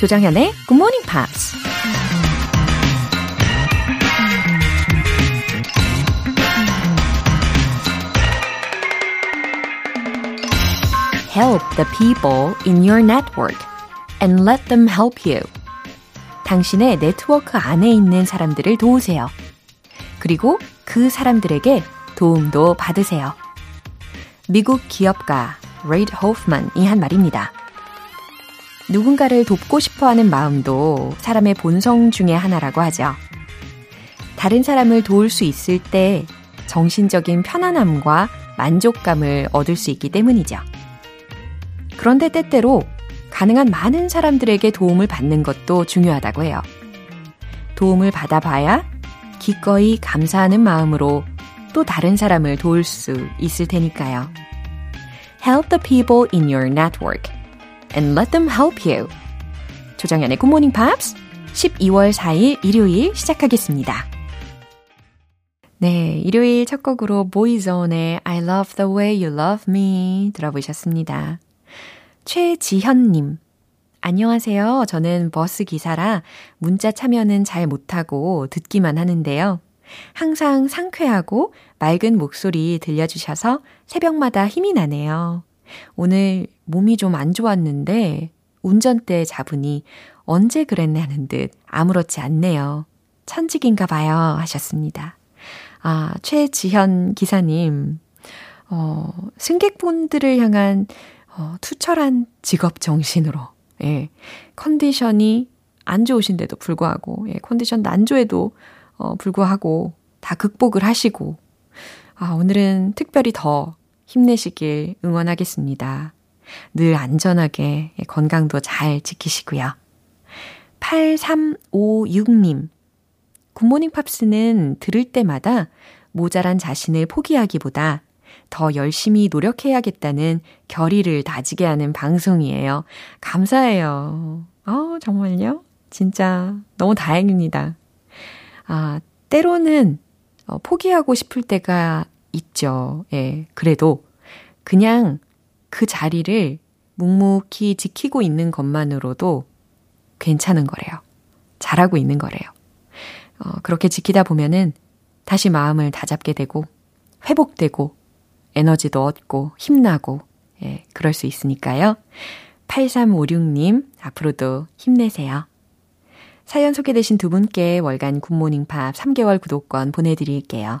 조정현의 Good Morning Pops. Help the people in your network and let them help you. 당신의 네트워크 안에 있는 사람들을 도우세요. 그리고 그 사람들에게 도움도 받으세요. 미국 기업가 레이드 호프만이 한 말입니다. 누군가를 돕고 싶어 하는 마음도 사람의 본성 중의 하나라고 하죠. 다른 사람을 도울 수 있을 때 정신적인 편안함과 만족감을 얻을 수 있기 때문이죠. 그런데 때때로 가능한 많은 사람들에게 도움을 받는 것도 중요하다고 해요. 도움을 받아봐야 기꺼이 감사하는 마음으로 또 다른 사람을 도울 수 있을 테니까요. Help the people in your network and let them help you. 조정연의 Good Morning Pops 12월 4일 일요일 시작하겠습니다. 네, 일요일 첫 곡으로 보이존의 I love the way you love me 들어보셨습니다. 최지현님. 안녕하세요. 저는 버스 기사라 문자 참여는 잘 못하고 듣기만 하는데요. 항상 상쾌하고 맑은 목소리 들려주셔서 새벽마다 힘이 나네요. 오늘 몸이 좀 안 좋았는데 운전대 잡으니 언제 그랬냐는 듯 아무렇지 않네요. 천직인가 봐요. 하셨습니다. 아, 최지현 기사님, 어, 승객분들을 향한 어, 투철한 직업 정신으로, 예, 컨디션이 안 좋으신데도 불구하고, 예, 컨디션 난조에도 어, 불구하고 다 극복을 하시고, 아, 오늘은 특별히 더 힘내시길 응원하겠습니다. 늘 안전하게 건강도 잘 지키시고요. 8356님. 굿모닝 팝스는 들을 때마다 모자란 자신을 포기하기보다 더 열심히 노력해야겠다는 결의를 다지게 하는 방송이에요. 감사해요. 아, 정말요? 진짜 너무 다행입니다. 아, 때로는 어, 포기하고 싶을 때가 있죠. 예, 그래도 그냥 그 자리를 묵묵히 지키고 있는 것만으로도 괜찮은 거래요. 잘하고 있는 거래요. 어, 그렇게 지키다 보면은 다시 마음을 다잡게 되고, 회복되고, 에너지도 얻고, 힘나고, 예, 그럴 수 있으니까요. 8356님, 앞으로도 힘내세요. 사연 소개되신 두 분께 월간 굿모닝 팝 3개월 구독권 보내드릴게요.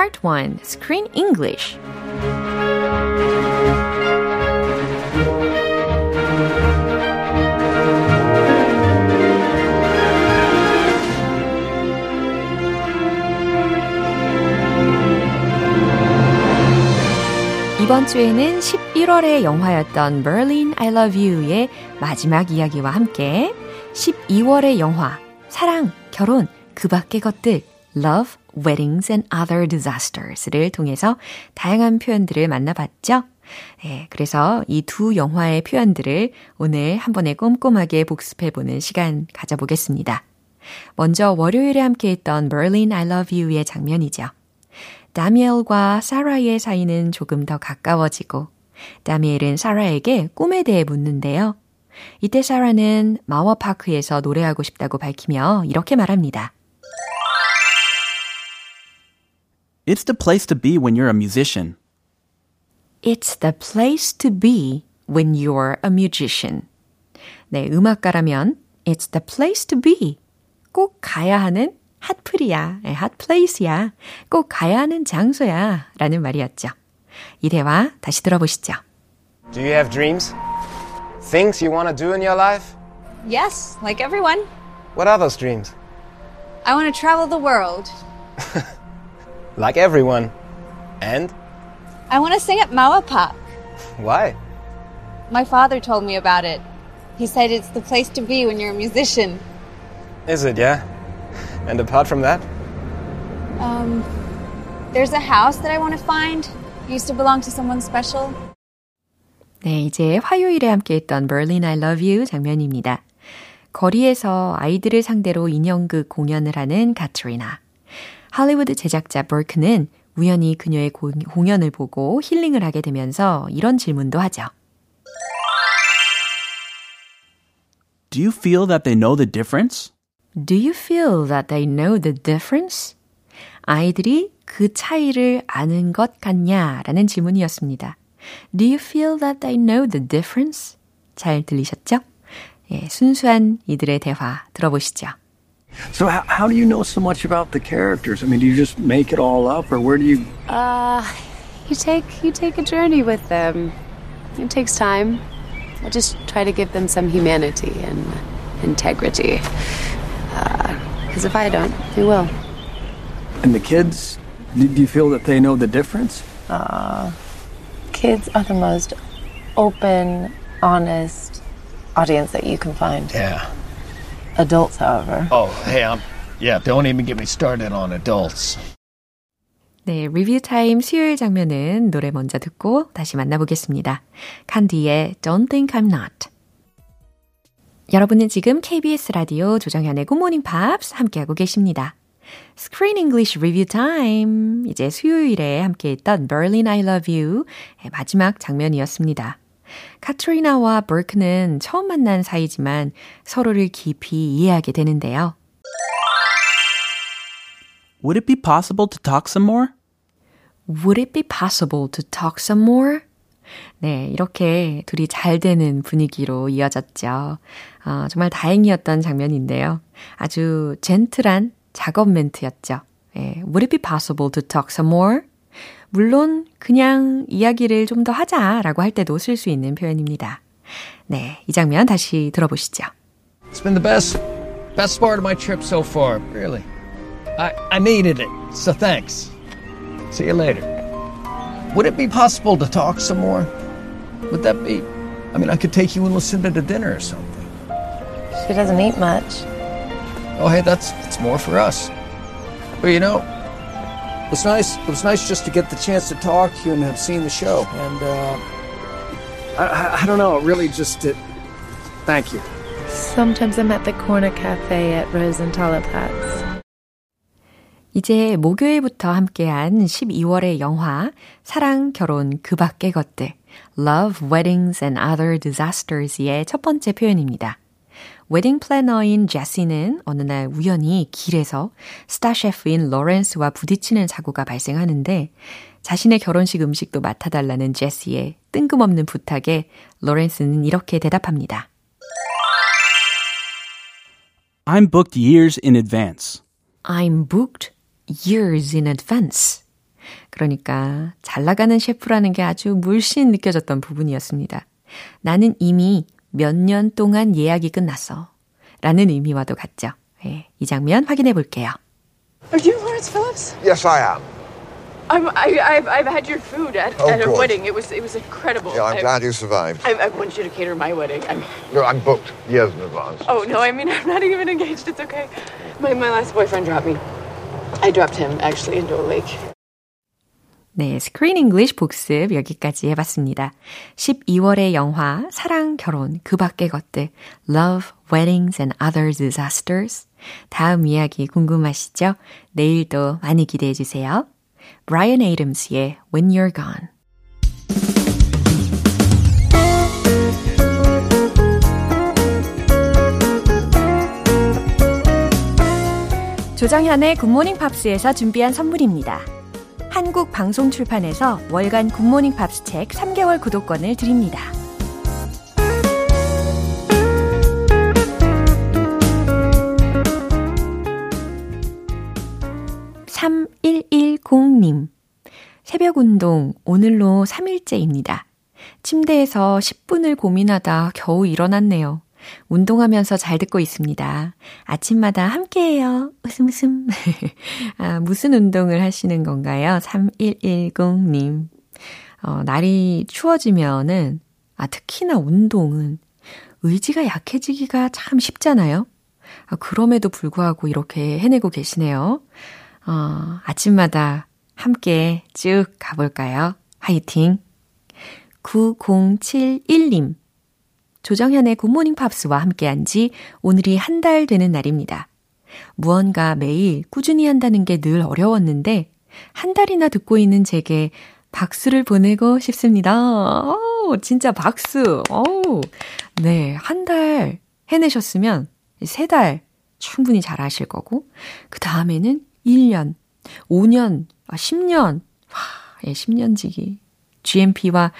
Part 1 Screen English 이번 주에는 11월의 영화였던 Berlin I Love You의 마지막 이야기와 함께 12월의 영화 사랑, 결혼, 그 밖의 것들 Love, Weddings and Other Disasters를 통해서 다양한 표현들을 만나봤죠. 네, 그래서 이 두 영화의 표현들을 오늘 한 번에 꼼꼼하게 복습해보는 시간 가져보겠습니다. 먼저 월요일에 함께했던 Berlin I Love You의 장면이죠. 다미엘과 사라의 사이는 조금 더 가까워지고 다미엘은 사라에게 꿈에 대해 묻는데요. 이때 사라는 마워파크에서 노래하고 싶다고 밝히며 이렇게 말합니다. It's the place to be when you're a musician. It's the place to be when you're a musician. 네, 음악가라면 it's the place to be. 꼭 가야 하는 핫플이야, 핫플레이스야, 꼭 가야 하는 장소야 라는 말이었죠. 이 대화 다시 들어보시죠. Do you have dreams? Things you want to do in your life? Yes, like everyone. What are those dreams? I want to travel the world. Like everyone. And? I want to sing at Mawa Park. Why? My father told me about it. He said it's the place to be when you're a musician. Is it, yeah? And apart from that? Um, there's a house that I want to find. It used to belong to someone special. 네, 이제 화요일에 함께했던 Berlin I Love You 장면입니다. 거리에서 아이들을 상대로 인형극 공연을 하는 카트리나. 할리우드 제작자 버크는 우연히 그녀의 고, 공연을 보고 힐링을 하게 되면서 이런 질문도 하죠. Do you feel that they know the difference? Do you feel that they know the difference? 아이들이 그 차이를 아는 것 같냐? 라는 질문이었습니다. Do you feel that they know the difference? 잘 들리셨죠? 예, 순수한 이들의 대화 들어보시죠. So how, how do you know so much about the characters? I mean, do you just make it all up, or where do you? Uh, you take you take a journey with them. It takes time. I just try to give them some humanity and integrity. Because if I don't, who will? And the kids, do, do you feel that they know the difference? Uh, Kids are the most open, honest audience that you can find. Yeah. Adults, however. Oh, hey, I'm. Yeah, don't even get me started on adults. 네, 리뷰 타임 수요일 장면은 노래 먼저 듣고 다시 만나보겠습니다. 칸디의 Don't Think I'm Not. 여러분은 지금 KBS 라디오 조정현의 Good Morning Pops 함께하고 계십니다. Screen English Review Time. 이제 수요일에 함께했던 Berlin I Love You 마지막 장면이었습니다. 카트리나와 버크는 처음 만난 사이지만 서로를 깊이 이해하게 되는데요. Would it be possible to talk some more? Would it be possible to talk some more? 네, 이렇게 둘이 잘 되는 분위기로 이어졌죠. 어, 정말 다행이었던 장면인데요. 아주 젠틀한 작업 멘트였죠. 예, Would it be possible to talk some more? 물론 그냥 이야기를 좀 더 하자라고 할 때도 쓸 수 있는 표현입니다. 네, 이 장면 다시 들어보시죠. It's been the best, best part of my trip so far, really. I, I needed it, so thanks. See you later. Would it be possible to talk some more? Would that be? I mean, I could take you and Lucinda to dinner or something. She doesn't eat much. Oh, hey, that's that's more for us. But you know, it was nice. It was nice just to get the chance to talk to you and have seen the show. And uh, I, I, I don't know. It really just did. Thank you. Sometimes I'm at the corner cafe at Rosenthaler Platz. 이제 목요일부터 함께한 12월의 영화 사랑, 결혼, 그 밖의 것들 Love, Weddings and Other Disasters의 첫 번째 표현입니다. 웨딩 플래너인 제시는 어느 날 우연히 길에서 스타 셰프인 로렌스와 부딪히는 사고가 발생하는데 자신의 결혼식 음식도 맡아달라는 제시의 뜬금없는 부탁에 로렌스는 이렇게 대답합니다. I'm booked years in advance. I'm booked years in advance. 그러니까 잘 나가는 셰프라는 게 아주 물씬 느껴졌던 부분이었습니다. 나는 이미 몇 년 동안 예약이 끝났어. 라는 의미와도 같죠. 예, 이 장면 확인해 볼게요. Are you Lawrence Phillips? Yes, I am. I'm, I, I've, I've had your food at, Oh, at a good. wedding. It was, it was incredible. Yeah, I'm I, glad you survived. I, I want you to cater my wedding. I'm, No, I'm booked years in advance. oh no, I mean I'm not even engaged. It's okay. My, my last boyfriend dropped me. I dropped him actually into a lake. 네, 스크린 잉글리시 복습 여기까지 해봤습니다. 12월의 영화 사랑, 결혼, 그 밖의 것들 Love, Weddings and Other Disasters 다음 이야기 궁금하시죠? 내일도 많이 기대해 주세요. 브라이언 애덤스의 When You're Gone 조정현의 굿모닝 팝스에서 준비한 선물입니다. 한국방송출판에서 월간 굿모닝 팝스 책 3개월 구독권을 드립니다. (3110님) 새벽 운동 오늘로 (3일째입니다) 침대에서 10분을 고민하다 겨우 일어났네요. 운동하면서 잘 듣고 있습니다. 아침마다 함께해요. 웃음 웃음. 아, 무슨 운동을 하시는 건가요? 3110님. 어, 날이 추워지면은, 아, 특히나 운동은 의지가 약해지기가 참 쉽잖아요. 아, 그럼에도 불구하고 이렇게 해내고 계시네요. 어, 아침마다 함께 쭉 가볼까요? 화이팅! 9071님. 조정현의 굿모닝 팝스와 함께한 지 오늘이 한 달 되는 날입니다. 무언가 매일 꾸준히 한다는 게 늘 어려웠는데 한 달이나 듣고 있는 제게 박수를 보내고 싶습니다. 오, 진짜 박수. 오. 네, 한 달 해내셨으면 세 달 충분히 잘 하실 거고 그 다음에는 1년, 5년, 아 10년. 와, 예, 10년 지기. GMP와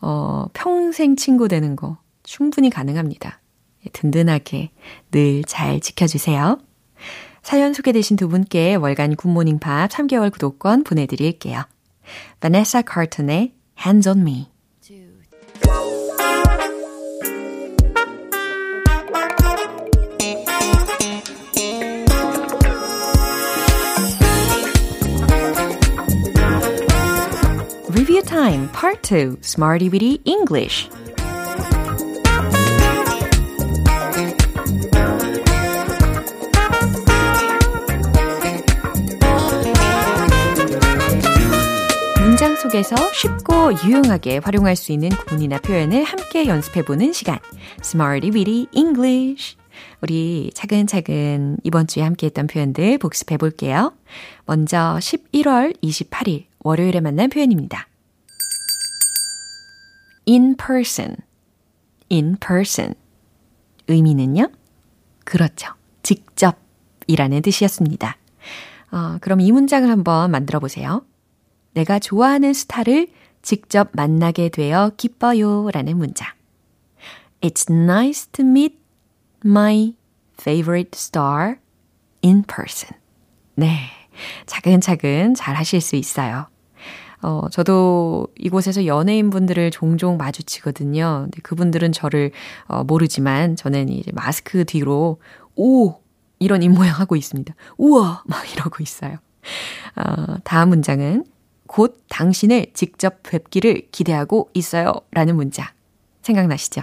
어, 평생 친구 되는 거 충분히 가능합니다. 예, 든든하게 늘 잘 지켜주세요. 사연 소개되신 두 분께 월간 굿모닝 팝 3개월 구독권 보내드릴게요. Vanessa Carton의 Hands on Me. Review Time Part 2 Smarty Weedy English 속에서 쉽고 유용하게 활용할 수 있는 구문이나 표현을 함께 연습해보는 시간 Smarty Weedy English 우리 차근차근 이번 주에 함께 했던 표현들 복습해 볼게요. 먼저 11월 28일 월요일에 만난 표현입니다. in person, in person. 의미는요? 그렇죠. 직접이라는 뜻이었습니다. 어, 그럼 이 문장을 한번 만들어 보세요. 내가 좋아하는 스타를 직접 만나게 되어 기뻐요 라는 문장. It's nice to meet my favorite star in person. 네. 차근차근 잘 하실 수 있어요. 어, 저도 이곳에서 연예인분들을 종종 마주치거든요. 근데 그분들은 저를 어, 모르지만 저는 이제 마스크 뒤로 오! 이런 입모양 하고 있습니다. 우와! 막 이러고 있어요. 어, 다음 문장은 곧 당신을 직접 뵙기를 기대하고 있어요. 라는 문장. 생각나시죠?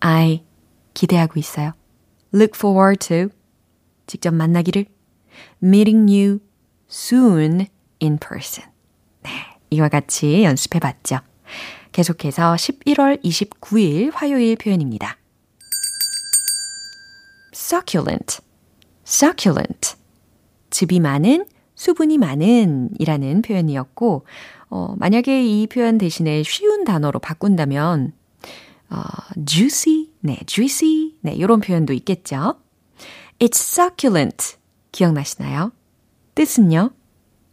I 기대하고 있어요. look forward to 직접 만나기를 meeting you soon in person. 네. 이와 같이 연습해 봤죠. 계속해서 11월 29일 화요일 표현입니다. succulent, succulent. 즙이 많은, 수분이 많은 이라는 표현이었고, 어, 만약에 이 표현 대신에 쉬운 단어로 바꾼다면, 어, juicy, 네, juicy, 네, 이런 표현도 있겠죠. It's succulent. 기억나시나요? 뜻은요?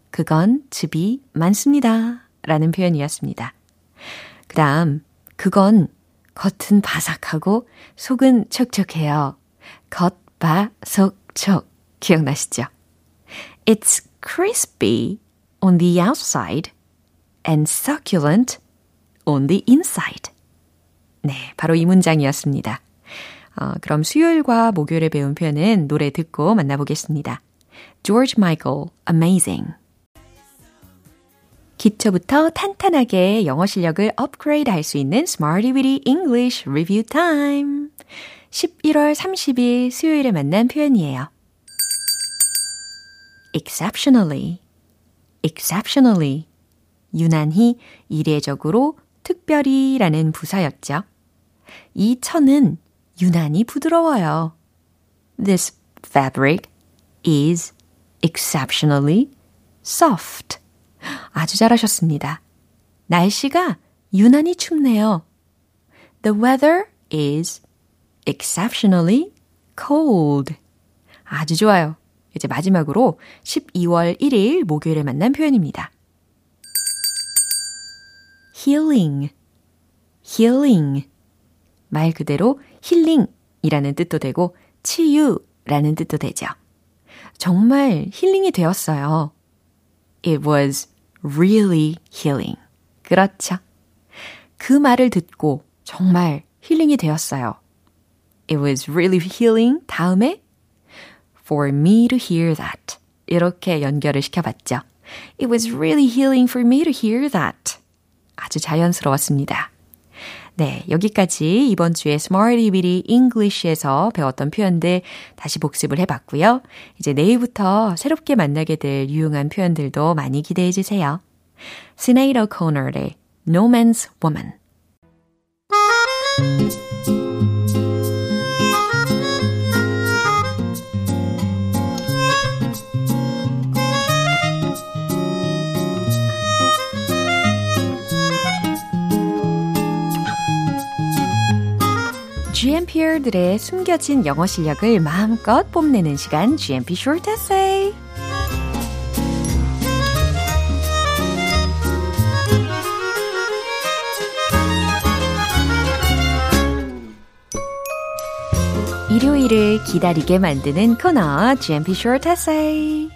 그건 즙이 많습니다. 라는 표현이었습니다. 그 다음, 그건 겉은 바삭하고 속은 촉촉해요. 겉, 바, 속, 촉. 기억나시죠? It's crispy on the outside and succulent on the inside. 네, 바로 이 문장이었습니다. 어, 그럼 수요일과 목요일에 배운 표현은 노래 듣고 만나보겠습니다. George Michael, Amazing. 기초부터 탄탄하게 영어 실력을 업그레이드 할 수 있는 Smarty Weedy English Review Time. 11월 30일 수요일에 만난 표현이에요. Exceptionally, exceptionally. 유난히, 이례적으로, 특별히 라는 부사였죠. 이 천은 유난히 부드러워요. This fabric is exceptionally soft. 아주 잘하셨습니다. 날씨가 유난히 춥네요. The weather is exceptionally cold. 아주 좋아요. 이제 마지막으로 12월 1일 목요일에 만난 표현입니다. healing, healing. 말 그대로 힐링이라는 뜻도 되고 치유라는 뜻도 되죠. 정말 힐링이 되었어요. It was really healing. 그렇죠. 그 말을 듣고 정말 힐링이 되었어요. It was really healing. 다음에 for me to hear that. 이렇게 연결을 시켜봤죠. It was really healing for me to hear that. 아주 자연스러웠습니다. 네, 여기까지 이번 주에 Smarty Bitty English에서 배웠던 표현들 다시 복습을 해봤고요. 이제 내일부터 새롭게 만나게 될 유용한 표현들도 많이 기대해 주세요. 스네이더 코너의 No Man's Woman GMPR들의 숨겨진 영어 실력을 마음껏 뽐내는 시간 GMP Short Essay. 일요일을 기다리게 만드는 코너 GMP Short Essay.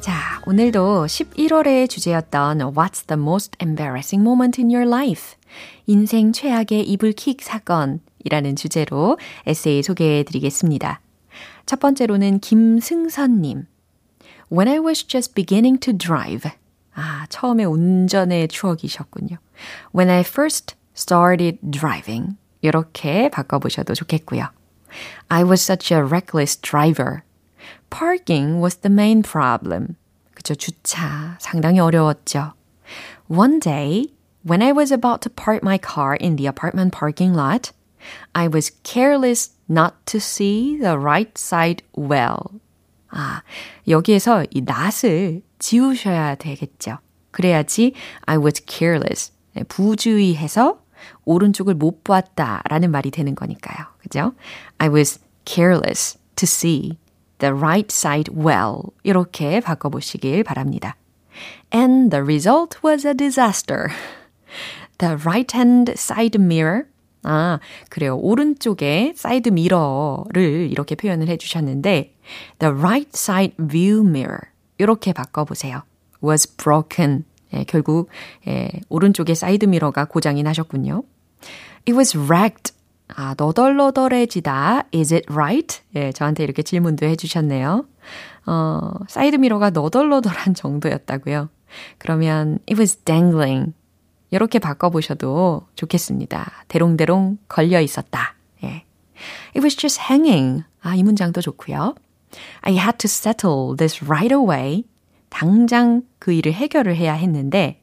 자, 오늘도 11월의 주제였던 What's the most embarrassing moment in your life? 인생 최악의 이불킥 사건 이라는 주제로 에세이 소개해 드리겠습니다. 첫 번째로는 김승선님. When I was just beginning to drive. 아, 처음에 운전의 추억이셨군요. When I first started driving. 이렇게 바꿔보셔도 좋겠고요. I was such a reckless driver. Parking was the main problem. 그죠, 주차 상당히 어려웠죠. One day, when I was about to park my car in the apartment parking lot, I was careless not to see the right side well. 아, 여기에서 이 not을 지우셔야 되겠죠. 그래야지 I was careless. 부주의해서 오른쪽을 못 봤다라는 말이 되는 거니까요. 그죠? I was careless to see the right side well. 이렇게 바꿔보시길 바랍니다. And the result was a disaster. The right hand side mirror 아, 그래요. 오른쪽에 사이드 미러를 이렇게 표현을 해주셨는데, the right side view mirror. 이렇게 바꿔보세요. was broken. 예, 결국, 예, 오른쪽에 사이드 미러가 고장이 나셨군요. It was wrecked. 아, 너덜너덜해지다. Is it right? 예, 저한테 이렇게 질문도 해주셨네요. 어, 사이드 미러가 너덜너덜한 정도였다고요. 그러면 it was dangling. 이렇게 바꿔보셔도 좋겠습니다. 대롱대롱 걸려 있었다. 예. It was just hanging. 아, 이 문장도 좋고요. I had to settle this right away. 당장 그 일을 해결을 해야 했는데,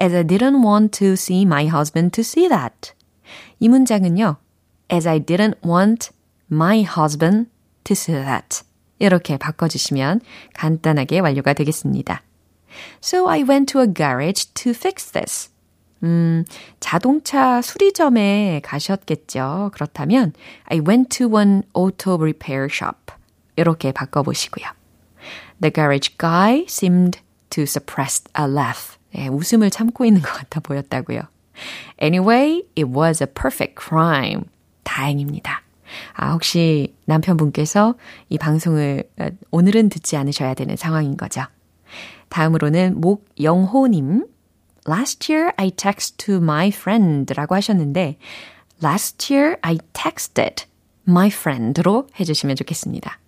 as I didn't want to see my husband to see that. 이 문장은요, as I didn't want my husband to see that. 이렇게 바꿔주시면 간단하게 완료가 되겠습니다. So I went to a garage to fix this. 음, 자동차 수리점에 가셨겠죠. 그렇다면 I went to one auto repair shop. 이렇게 바꿔 보시고요. The garage guy seemed to suppress a laugh. 네, 웃음을 참고 있는 것 같아 보였다고요. Anyway, it was a perfect crime. 다행입니다. 아, 혹시 남편분께서 이 방송을 오늘은 듣지 않으셔야 되는 상황인 거죠. 다음으로는 목영호님. Last year I text to my friend 라고 하셨는데 Last year I texted my friend로 해주시면 좋겠습니다.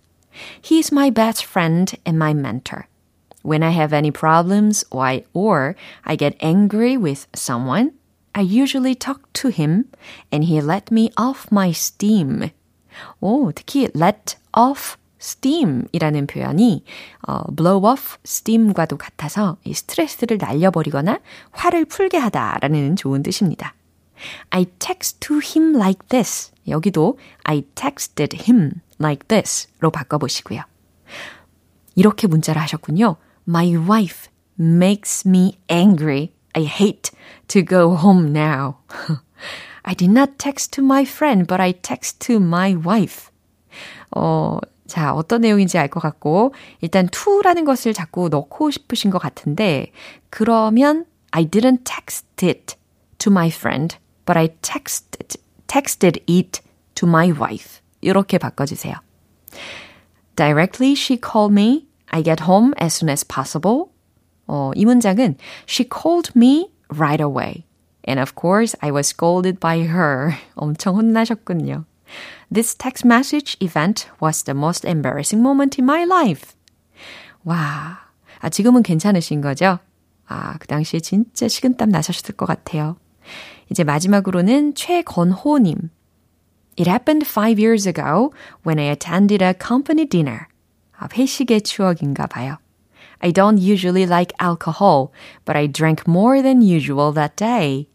He's my best friend and my mentor. When I have any problems or I, or I get angry with someone, I usually talk to him and he let me off my steam. 오, 특히 let off steam이라는 표현이 어, blow off steam과도 같아서 이 스트레스를 날려버리거나 화를 풀게 하다라는 좋은 뜻입니다. I text to him like this. 여기도 I texted him like this로 바꿔보시고요. 이렇게 문자를 하셨군요. My wife makes me angry. I hate to go home now. I did not text to my friend, but I text to my wife. 어, 자, 어떤 내용인지 알 것 같고, 일단 to라는 것을 자꾸 넣고 싶으신 것 같은데, 그러면 I didn't text it to my friend, but I texted, texted it to my wife. 이렇게 바꿔주세요. Directly she called me. I get home as soon as possible. 어, 이 문장은 She called me right away. And of course, I was scolded by her. 엄청 혼나셨군요. This text message event was the most embarrassing moment in my life. 와, 아, 지금은 괜찮으신 거죠? 아, 그 당시에 진짜 식은땀 나셨을 것 같아요. 이제 마지막으로는 최건호님. It happened five years ago when I attended a company dinner. 아, 회식의 추억인가 봐요. I don't usually like alcohol, but I drank more than usual that day.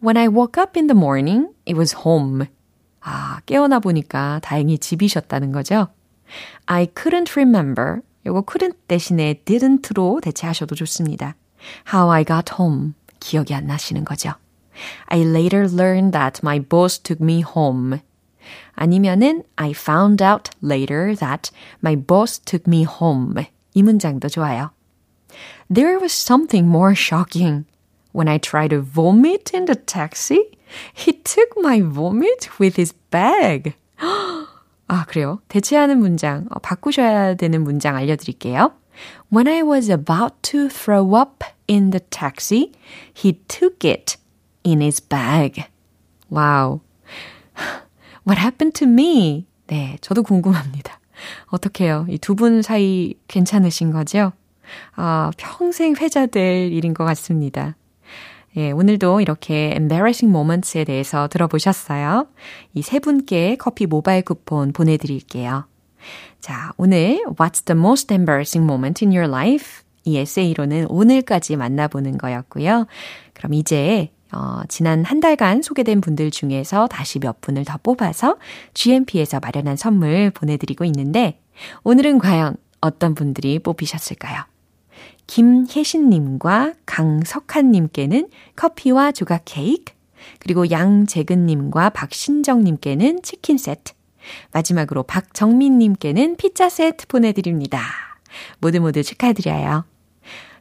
When I woke up in the morning, it was home. 아, 깨어나 보니까 다행히 집이셨다는 거죠. I couldn't remember. 요거 couldn't 대신에 didn't로 대체하셔도 좋습니다. How I got home. 기억이 안 나시는 거죠. I later learned that my boss took me home. 아니면은 I found out later that my boss took me home. 이 문장도 좋아요. There was something more shocking. When I tried to vomit in the taxi, he took my vomit with his bag. 아, 그래요? 대체하는 문장, 어, 바꾸셔야 되는 문장 알려드릴게요. When I was about to throw up in the taxi, he took it in his bag. wow. What happened to me? 네, 저도 궁금합니다. 어떡해요? 이 두 분 사이 괜찮으신 거죠? 아, 평생 회자될 일인 것 같습니다. 예, 오늘도 이렇게 embarrassing moments에 대해서 들어보셨어요. 이 세 분께 커피 모바일 쿠폰 보내드릴게요. 자, 오늘 What's the most embarrassing moment in your life? 이 에세이로는 오늘까지 만나보는 거였고요. 그럼 이제 어, 지난 한 달간 소개된 분들 중에서 다시 몇 분을 더 뽑아서 GMP에서 마련한 선물 보내드리고 있는데 오늘은 과연 어떤 분들이 뽑히셨을까요? 김혜신님과 강석한님께는 커피와 조각 케이크, 그리고 양재근님과 박신정님께는 치킨 세트, 마지막으로 박정민님께는 피자 세트 보내드립니다. 모두 모두 축하드려요.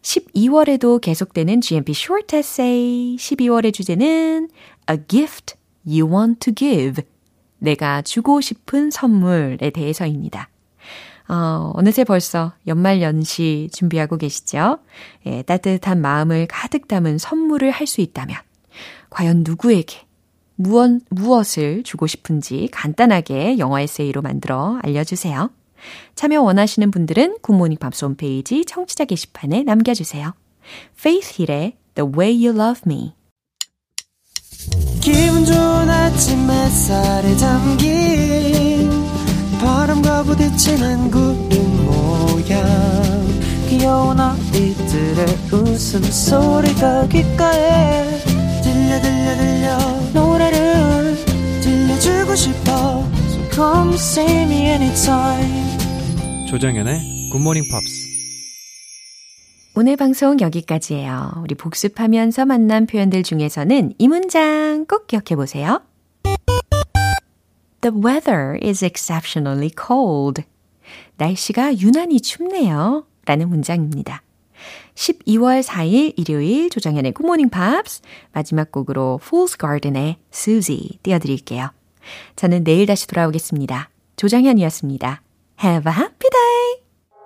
12월에도 계속되는 GMP Short Essay. 12월의 주제는 A Gift You Want to Give. 내가 주고 싶은 선물에 대해서입니다. 어, 어느새 벌써 연말 연시 준비하고 계시죠? 예, 따뜻한 마음을 가득 담은 선물을 할 수 있다면, 과연 누구에게, 무엇, 무엇을 주고 싶은지 간단하게 영어 에세이로 만들어 알려주세요. 참여 원하시는 분들은 굿모닝 팝스 홈페이지 청취자 게시판에 남겨주세요. Faith Hill의 The Way You Love Me 기분 좋은 아침 햇살에 담긴 바람과 부딪히는 구름 모양. 귀여운 아이들의 웃음소리가 귓가에 들려 들려 들려. 노래를 들려주고 싶어. So come see me anytime. 조정현의 굿모닝 팝스 오늘 방송 여기까지예요. 우리 복습하면서 만난 표현들 중에서는 이 문장 꼭 기억해 보세요. The weather is exceptionally cold. 날씨가 유난히 춥네요. 라는 문장입니다. 12월 4일 일요일 조정현의 굿모닝 팝스 마지막 곡으로 Fool's Garden의 Susie 띄워드릴게요. 저는 내일 다시 돌아오겠습니다. 조정현이었습니다. Have a happy day!